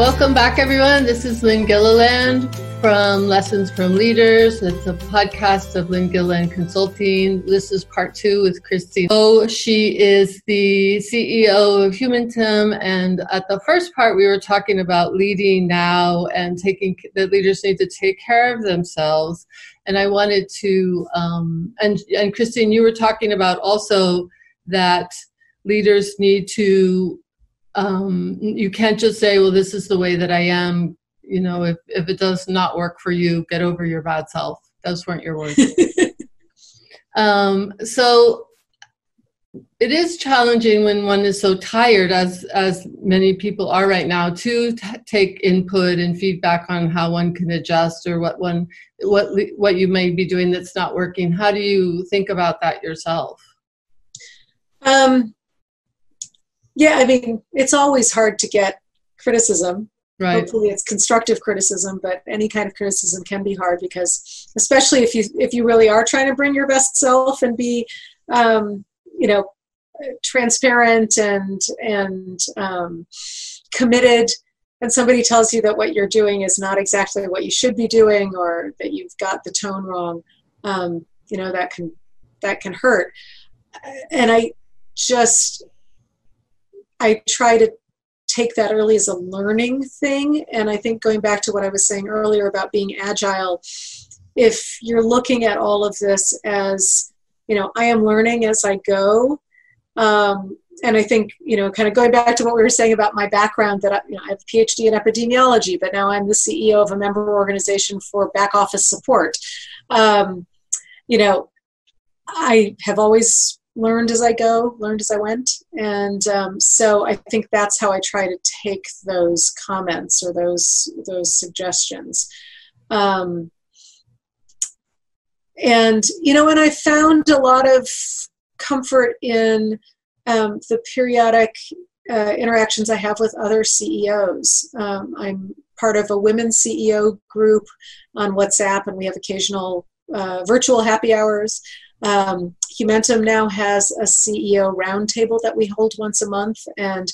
Welcome back, everyone. This is Lynn Gilliland from Lessons from Leaders. It's a podcast of Lynn Gilliland Consulting. This is part two with Christine. Oh, she is the CEO of Humentum. And at the first part, we were talking about leading now and taking that leaders need to take care of themselves. And I wanted to, um, and and Christine, you were talking about also that leaders need to um, you can't just say, well, this is the way that I am. You know, if, if it does not work for you, get over your bad self. Those weren't your words. um, so it is challenging when one is so tired, as as many people are right now, to t- take input and feedback on how one can adjust or what one what what you may be doing that's not working. How do you think about that yourself? Um, yeah, I mean, it's always hard to get criticism. Right. Hopefully, it's constructive criticism, but any kind of criticism can be hard because, especially if you if you really are trying to bring your best self and be, um, you know, transparent and and um, committed, and somebody tells you that what you're doing is not exactly what you should be doing, or that you've got the tone wrong, um, you know, that can that can hurt. And I just I try to take that early as a learning thing. And I think going back to what I was saying earlier about being agile, if you're looking at all of this as, you know, I am learning as I go. Um, and I think, you know, kind of going back to what we were saying about my background, that I, you know, I have a PhD in epidemiology, but now I'm the CEO of a member organization for back office support. Um, you know, I have always learned as I go, learned as I went. And um, so I think that's how I try to take those comments or those those suggestions. Um, and you know, and I found a lot of comfort in um, the periodic uh, interactions I have with other CEOs. Um, I'm part of a women CEO group on WhatsApp, and we have occasional uh, virtual happy hours. Um, Humentum now has a CEO roundtable that we hold once a month, and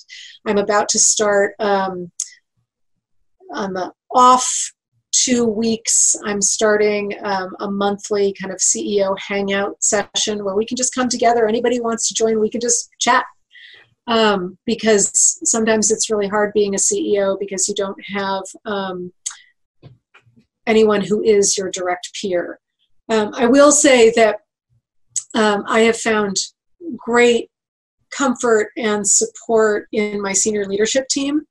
I'm about to start um, on the off two weeks. I'm starting um, a monthly kind of CEO hangout session where we can just come together. Anybody wants to join, we can just chat. Um, because sometimes it's really hard being a CEO because you don't have um, anyone who is your direct peer. Um, I will say that um, I have found great comfort and support in my senior leadership team.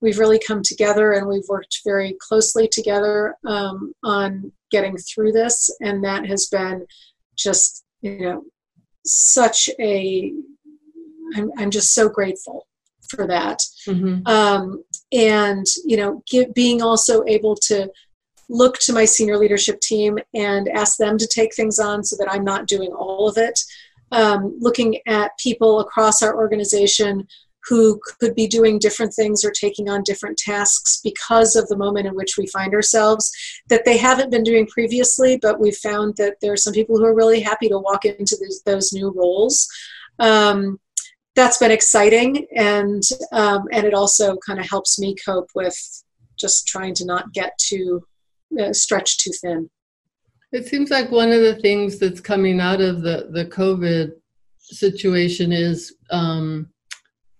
We've really come together and we've worked very closely together um, on getting through this, and that has been just, you know, such a. I'm, I'm just so grateful for that. Mm-hmm. Um, and, you know, give, being also able to look to my senior leadership team and ask them to take things on so that I'm not doing all of it. Um, looking at people across our organization who could be doing different things or taking on different tasks because of the moment in which we find ourselves that they haven't been doing previously, but we've found that there are some people who are really happy to walk into those, those new roles. Um, that's been exciting, and um, and it also kind of helps me cope with just trying to not get too uh, stretched too thin. It seems like one of the things that's coming out of the, the COVID situation is um,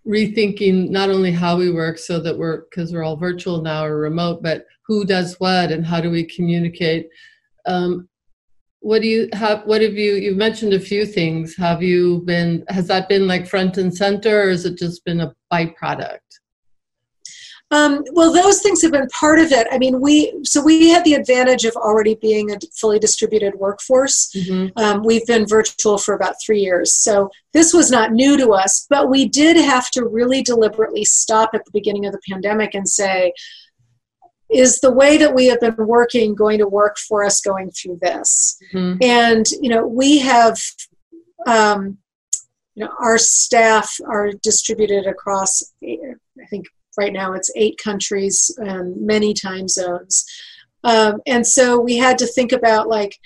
rethinking not only how we work so that we're, because we're all virtual now or remote, but who does what and how do we communicate. Um, what do you have what have you you've mentioned a few things have you been has that been like front and center or has it just been a byproduct um, well, those things have been part of it. I mean, we so we had the advantage of already being a fully distributed workforce. Mm-hmm. Um, we've been virtual for about three years, so this was not new to us. But we did have to really deliberately stop at the beginning of the pandemic and say, "Is the way that we have been working going to work for us going through this?" Mm-hmm. And you know, we have. Um, you know, our staff are distributed across, I think, right now it's eight countries and many time zones um, and so we had to think about like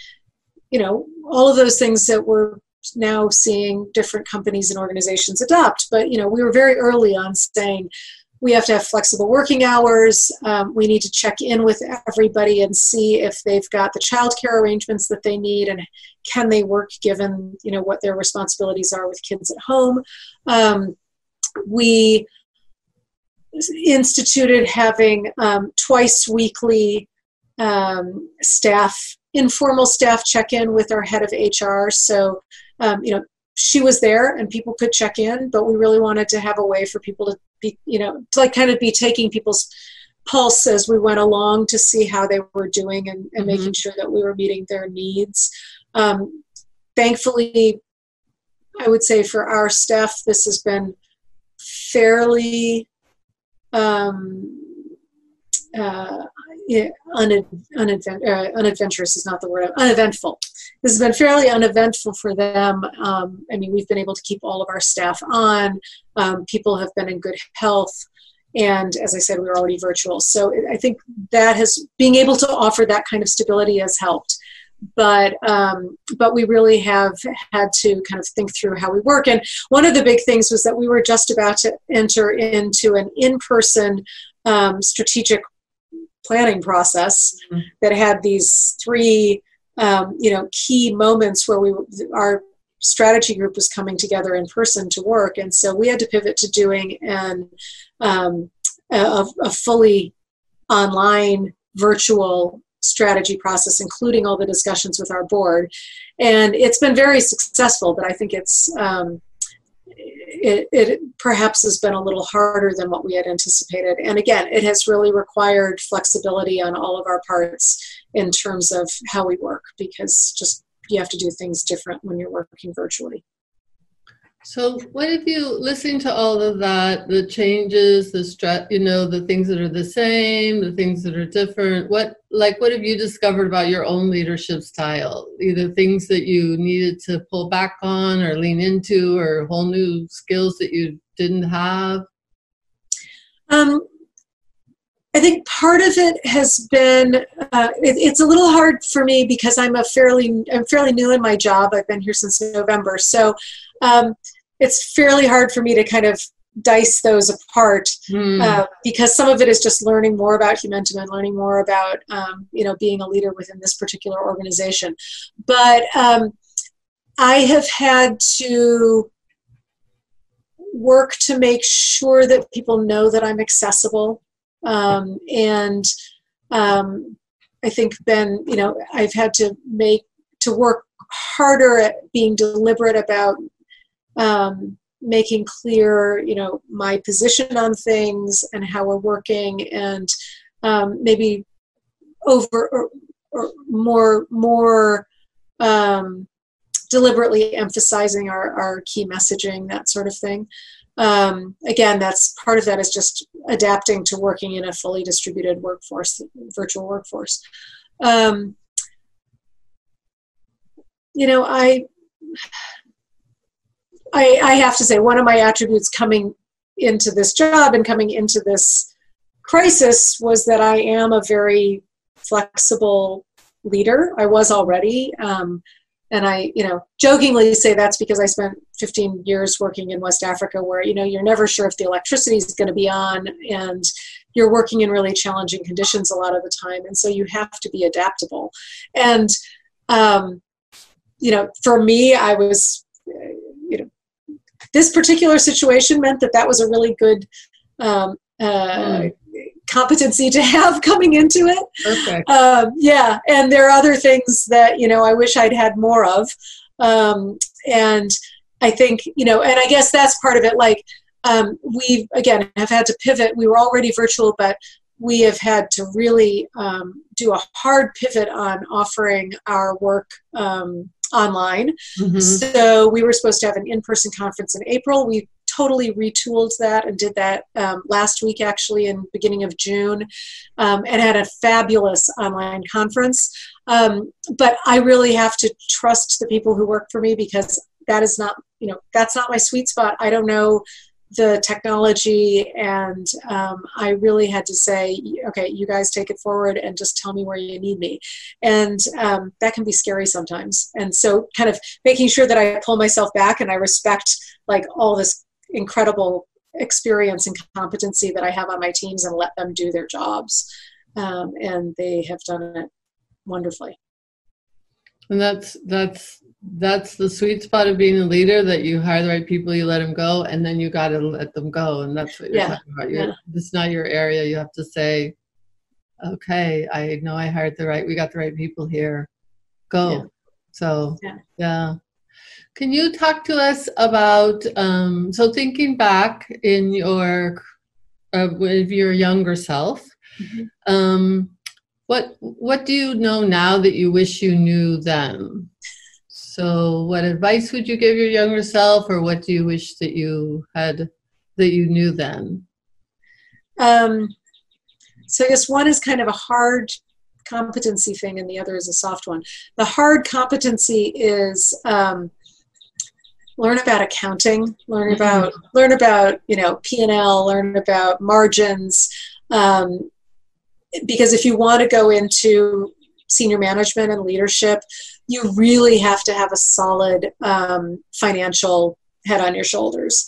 you know all of those things that we're now seeing different companies and organizations adopt but you know we were very early on saying we have to have flexible working hours. Um, we need to check in with everybody and see if they've got the childcare arrangements that they need and can they work given you know what their responsibilities are with kids at home. Um, we instituted having um, twice weekly um, staff informal staff check-in with our head of HR. So um, you know she was there and people could check in, but we really wanted to have a way for people to be, you know, to like kind of be taking people's pulse as we went along to see how they were doing and, and mm-hmm. making sure that we were meeting their needs. Um, thankfully, I would say for our staff, this has been fairly um, uh, unadvent- uh, unadventurous is not the word, uneventful. This has been fairly uneventful for them. Um, I mean, we've been able to keep all of our staff on. Um, people have been in good health. And as I said, we were already virtual. So I think that has, being able to offer that kind of stability has helped. But um, but we really have had to kind of think through how we work. And one of the big things was that we were just about to enter into an in-person um, strategic planning process mm-hmm. that had these three um, you know key moments where we our strategy group was coming together in person to work and so we had to pivot to doing an um, a, a fully online virtual strategy process including all the discussions with our board and it's been very successful but i think it's um, it, it, perhaps has been a little harder than what we had anticipated. And again, it has really required flexibility on all of our parts in terms of how we work because just you have to do things different when you're working virtually. So, what have you listening to all of that, the changes, the strat, you know, the things that are the same, the things that are different? What, like, what have you discovered about your own leadership style? Either things that you needed to pull back on or lean into, or whole new skills that you didn't have? Um, I think part of it has been uh, it, it's a little hard for me because I'm a fairly I'm fairly new in my job. I've been here since November, so um, it's fairly hard for me to kind of dice those apart mm. uh, because some of it is just learning more about Humentum and learning more about um, you know being a leader within this particular organization. But um, I have had to work to make sure that people know that I'm accessible, um, and um, I think Ben, you know I've had to make to work harder at being deliberate about um, making clear, you know, my position on things and how we're working, and um, maybe over or, or more more um, deliberately emphasizing our, our key messaging, that sort of thing. Um, again, that's part of that is just adapting to working in a fully distributed workforce, virtual workforce. Um, you know, I I, I have to say, one of my attributes coming into this job and coming into this crisis was that I am a very flexible leader. I was already. Um, and I, you know, jokingly say that's because I spent 15 years working in West Africa where, you know, you're never sure if the electricity is going to be on and you're working in really challenging conditions a lot of the time. And so you have to be adaptable. And, um, you know, for me, I was this particular situation meant that that was a really good um, uh, mm. competency to have coming into it. Perfect. Um, yeah, and there are other things that you know I wish I'd had more of, um, and I think you know, and I guess that's part of it. Like um, we again have had to pivot. We were already virtual, but we have had to really um, do a hard pivot on offering our work um, online. Mm-hmm. So we were supposed to have an in-person conference in April. We totally retooled that and did that um, last week actually in beginning of june um, and had a fabulous online conference um, but i really have to trust the people who work for me because that is not you know that's not my sweet spot i don't know the technology and um, i really had to say okay you guys take it forward and just tell me where you need me and um, that can be scary sometimes and so kind of making sure that i pull myself back and i respect like all this incredible experience and competency that I have on my teams and let them do their jobs. Um, and they have done it wonderfully. And that's that's that's the sweet spot of being a leader that you hire the right people, you let them go, and then you got to let them go. And that's what you're yeah. talking about. You're, yeah. It's not your area. You have to say, okay, I know I hired the right, we got the right people here. Go. Yeah. So, yeah. yeah. Can you talk to us about, um, so thinking back in your, uh, with your younger self, mm-hmm. um, what what do you know now that you wish you knew then? So, what advice would you give your younger self, or what do you wish that you had that you knew then? Um, so, I guess one is kind of a hard competency thing, and the other is a soft one. The hard competency is um, learn about accounting, learn mm-hmm. about learn about you know P and L, learn about margins. Um, because if you want to go into senior management and leadership, you really have to have a solid um, financial head on your shoulders.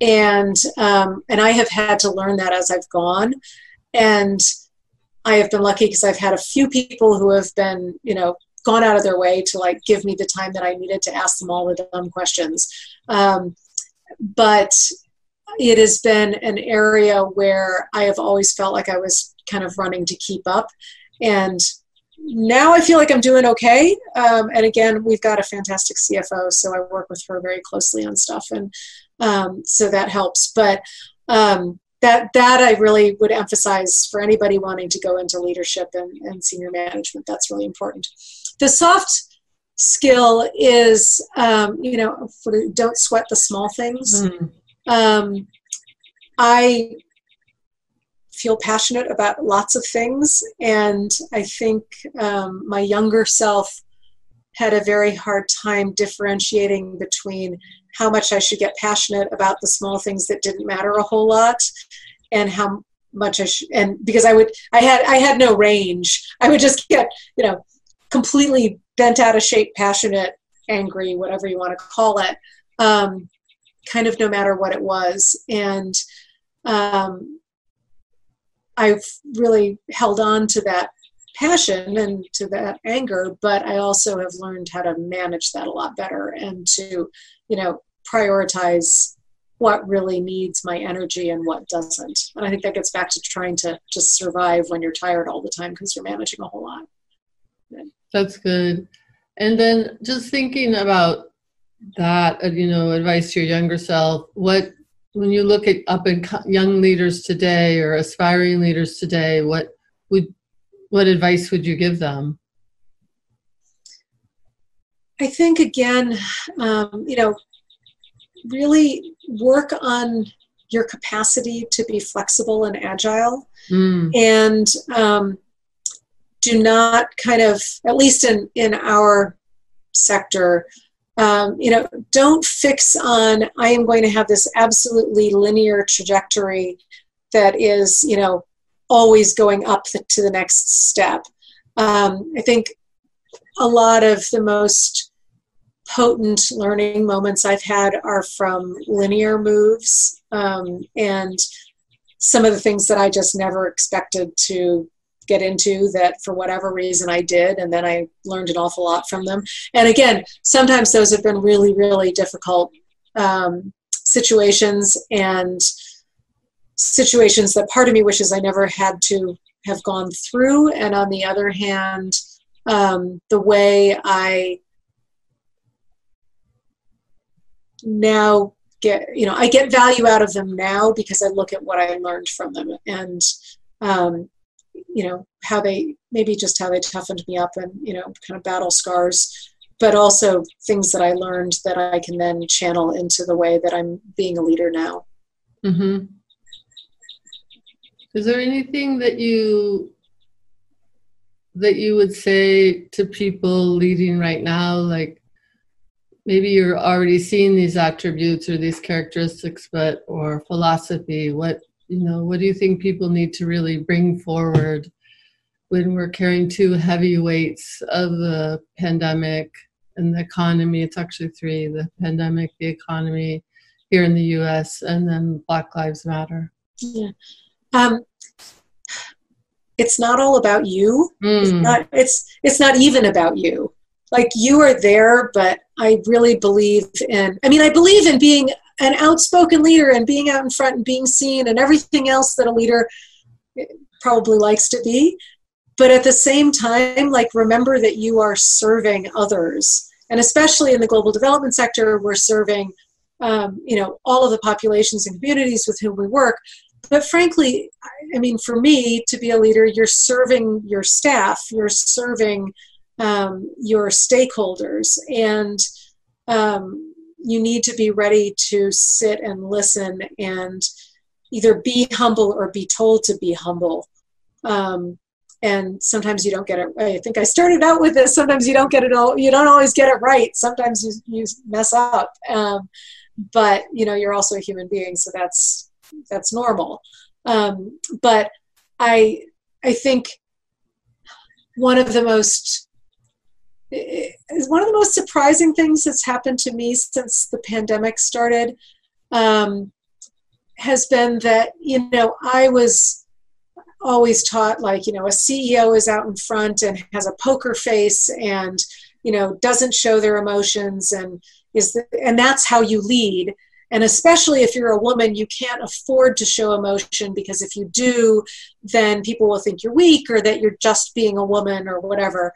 And um, and I have had to learn that as I've gone, and I have been lucky because I've had a few people who have been, you know, gone out of their way to like give me the time that I needed to ask them all the dumb questions. Um, but it has been an area where I have always felt like I was kind of running to keep up, and now I feel like I'm doing okay. Um, and again, we've got a fantastic CFO, so I work with her very closely on stuff, and um, so that helps. But um, that that I really would emphasize for anybody wanting to go into leadership and, and senior management. That's really important. The soft skill is, um, you know, don't sweat the small things. Mm. I feel passionate about lots of things. And I think um, my younger self had a very hard time differentiating between how much I should get passionate about the small things that didn't matter a whole lot and how much I should, and because I would, I had, I had no range. I would just get, you know, completely bent out of shape, passionate, angry, whatever you want to call it, um, kind of no matter what it was. And um, I've really held on to that passion and to that anger, but I also have learned how to manage that a lot better and to, you know, prioritize what really needs my energy and what doesn't. And I think that gets back to trying to just survive when you're tired all the time because you're managing a whole lot. That's good. And then just thinking about that, uh, you know, advice to your younger self, what when you look at up and young leaders today or aspiring leaders today, what would what advice would you give them? I think again, um, you know, really work on your capacity to be flexible and agile, mm. and um, do not kind of, at least in in our sector, um, you know, don't fix on, I am going to have this absolutely linear trajectory that is, you know, always going up the, to the next step. Um, I think a lot of the most potent learning moments I've had are from linear moves um, and some of the things that I just never expected to get into that for whatever reason I did, and then I learned an awful lot from them. And again, sometimes those have been really, really difficult um, situations and situations that part of me wishes I never had to have gone through. And on the other hand, um, the way I now get, you know, I get value out of them now because I look at what I learned from them. And um, you know how they maybe just how they toughened me up and you know kind of battle scars but also things that i learned that i can then channel into the way that i'm being a leader now mm-hmm. is there anything that you that you would say to people leading right now like maybe you're already seeing these attributes or these characteristics but or philosophy what you know, what do you think people need to really bring forward when we're carrying two heavy weights of the pandemic and the economy? It's actually three the pandemic, the economy, here in the US and then Black Lives Matter. Yeah. Um, it's not all about you. Mm. It's, not, it's it's not even about you. Like you are there, but I really believe in. I mean, I believe in being an outspoken leader and being out in front and being seen and everything else that a leader probably likes to be. But at the same time, like remember that you are serving others, and especially in the global development sector, we're serving, um, you know, all of the populations and communities with whom we work. But frankly, I mean, for me to be a leader, you're serving your staff, you're serving um, your stakeholders, and um, you need to be ready to sit and listen and either be humble or be told to be humble. Um, and sometimes you don't get it. I think I started out with this. Sometimes you don't get it all. You don't always get it right. Sometimes you, you mess up. Um, but you know you're also a human being, so that's that's normal. Um, but I I think one of the most is one of the most surprising things that's happened to me since the pandemic started um, has been that you know I was always taught like you know a ceo is out in front and has a poker face and you know doesn't show their emotions and is the, and that's how you lead. And especially if you're a woman you can't afford to show emotion because if you do then people will think you're weak or that you're just being a woman or whatever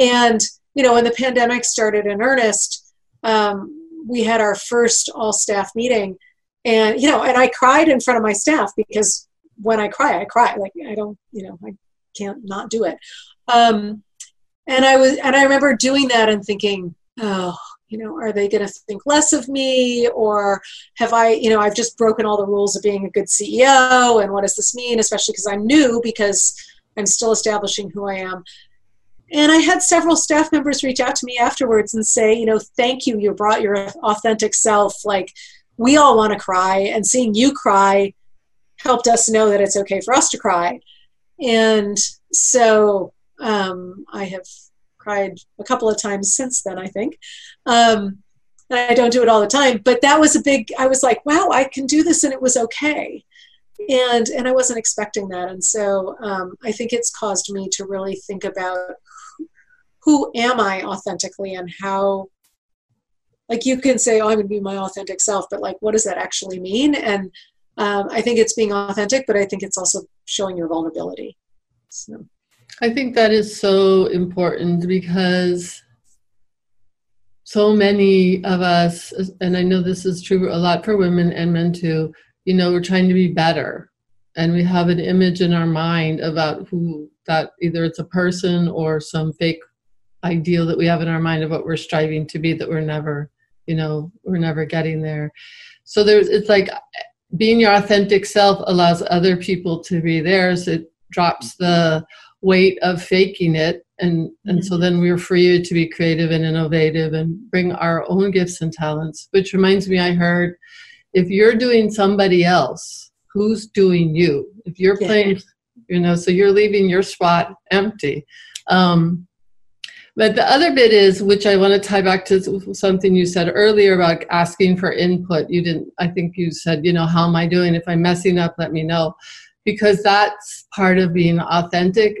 and you know when the pandemic started in earnest um, we had our first all staff meeting and you know and i cried in front of my staff because when I cry, I cry. Like I don't, you know, I can't not do it. Um, and I was, and I remember doing that and thinking, oh, you know, are they going to think less of me, or have I, you know, I've just broken all the rules of being a good CEO, and what does this mean? Especially because I'm new, because I'm still establishing who I am. And I had several staff members reach out to me afterwards and say, you know, thank you, you brought your authentic self. Like, we all want to cry, and seeing you cry helped us know that it's okay for us to cry. And so um, I have cried a couple of times since then, I think. Um, and I don't do it all the time, but that was a big, I was like, wow, I can do this and it was okay. And, and I wasn't expecting that. And so um, I think it's caused me to really think about who, am I authentically and how like you can say oh i'm going to be my authentic self but like what does that actually mean and um, I think it's being authentic, but I think it's also showing your vulnerability. So. I think that is so important because so many of us, and I know this is true a lot for women and men too, you know, we're trying to be better. And we have an image in our mind about who that either it's a person or some fake ideal that we have in our mind of what we're striving to be that we're never, you know, we're never getting there. So there's, it's like being your authentic self allows other people to be theirs. It drops the weight of faking it. And, and so mm-hmm. then we're free to be creative and innovative and bring our own gifts and talents. Which reminds me, I heard if you're doing somebody else, who's doing you? If you're playing, you know, so you're leaving your spot empty. Um, but the other bit is, which I want to tie back to something you said earlier about asking for input. You didn't, I think you said, you know, how am I doing? If I'm messing up, let me know. Because that's part of being authentic,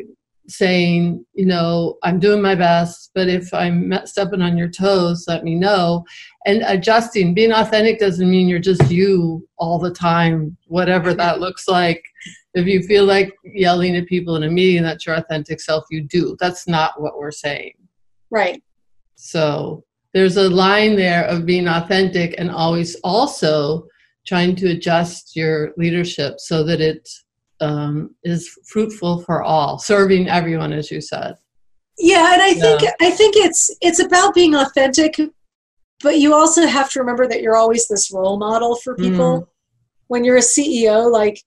saying, you know, I'm doing my best, but if I'm stepping on your toes, let me know. And adjusting, being authentic doesn't mean you're just you all the time, whatever that looks like. If you feel like yelling at people in a meeting, that's your authentic self, you do. That's not what we're saying Right. So there's a line there of being authentic and always also trying to adjust your leadership so that it um, is fruitful for all, serving everyone, as you said. Yeah, and I think yeah. I think it's it's about being authentic, but you also have to remember that you're always this role model for people. Mm. When you're a CEO, like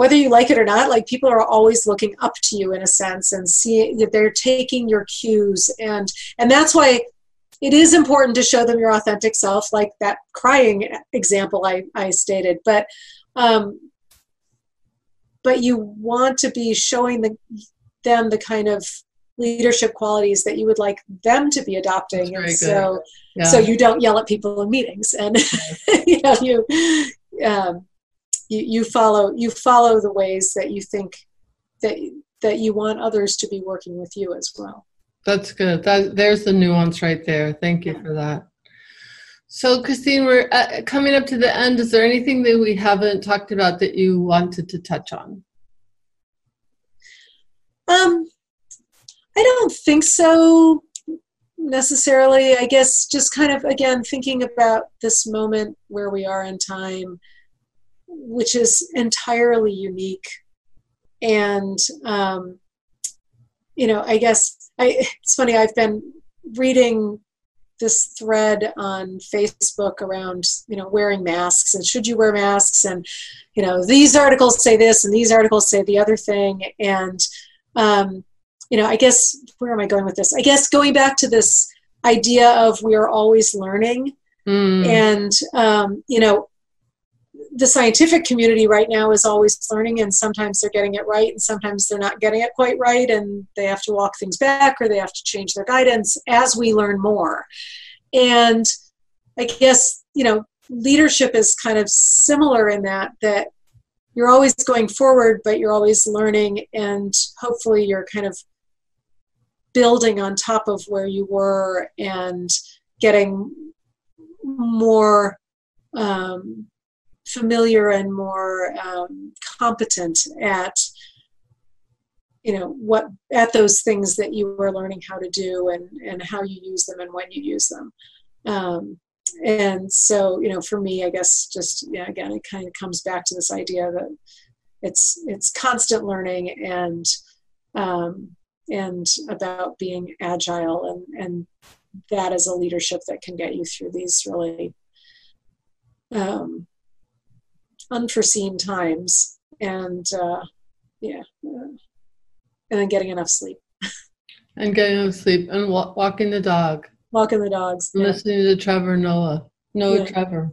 whether you like it or not like people are always looking up to you in a sense and seeing that they're taking your cues. And and that's why it is important to show them your authentic self like that crying example i, I stated. But um, but you want to be showing the, them the kind of leadership qualities that you would like them to be adopting. And so yeah. so you don't yell at people in meetings and you know you, um, you you follow you follow the ways that you think that that you want others to be working with you as well. That's good. That there's the nuance right there. Thank you for that. So christine we're uh, coming up to the end. Is there anything that we haven't talked about that you wanted to touch on? Um I don't think so necessarily. I guess just kind of, again, thinking about this moment where we are in time, which is entirely unique. And, um, you know, I guess I, it's funny, I've been reading this thread on Facebook around, you know, wearing masks and should you wear masks and, you know, these articles say this and these articles say the other thing. And, um, you know, I guess where am I going with this? I guess going back to this idea of we are always learning, mm. and um, you know, the scientific community right now is always learning, and sometimes they're getting it right, and sometimes they're not getting it quite right, and they have to walk things back or they have to change their guidance as we learn more. And I guess you know, leadership is kind of similar in that that you're always going forward, but you're always learning, and hopefully you're kind of building on top of where you were and getting more um, familiar and more um, competent at you know what at those things that you were learning how to do and and how you use them and when you use them. Um, and so you know for me i guess just yeah again it kind of comes back to this idea that it's it's constant learning and um, and about being agile and and that is a leadership that can get you through these really um, unforeseen times and uh, yeah uh, and then getting enough sleep and getting enough sleep and wa- walking the dog walking the dogs yeah. listening to trevor noah noah yeah. trevor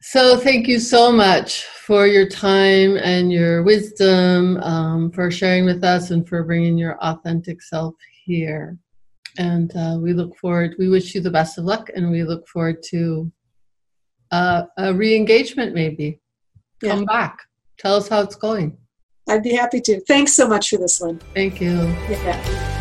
so thank you so much for your time and your wisdom, um, for sharing with us, and for bringing your authentic self here. And uh, we look forward, we wish you the best of luck, and we look forward to uh, a re engagement maybe. Come back. Tell us how it's going. I'd be happy to. Thanks so much for this, one Thank you. Yeah.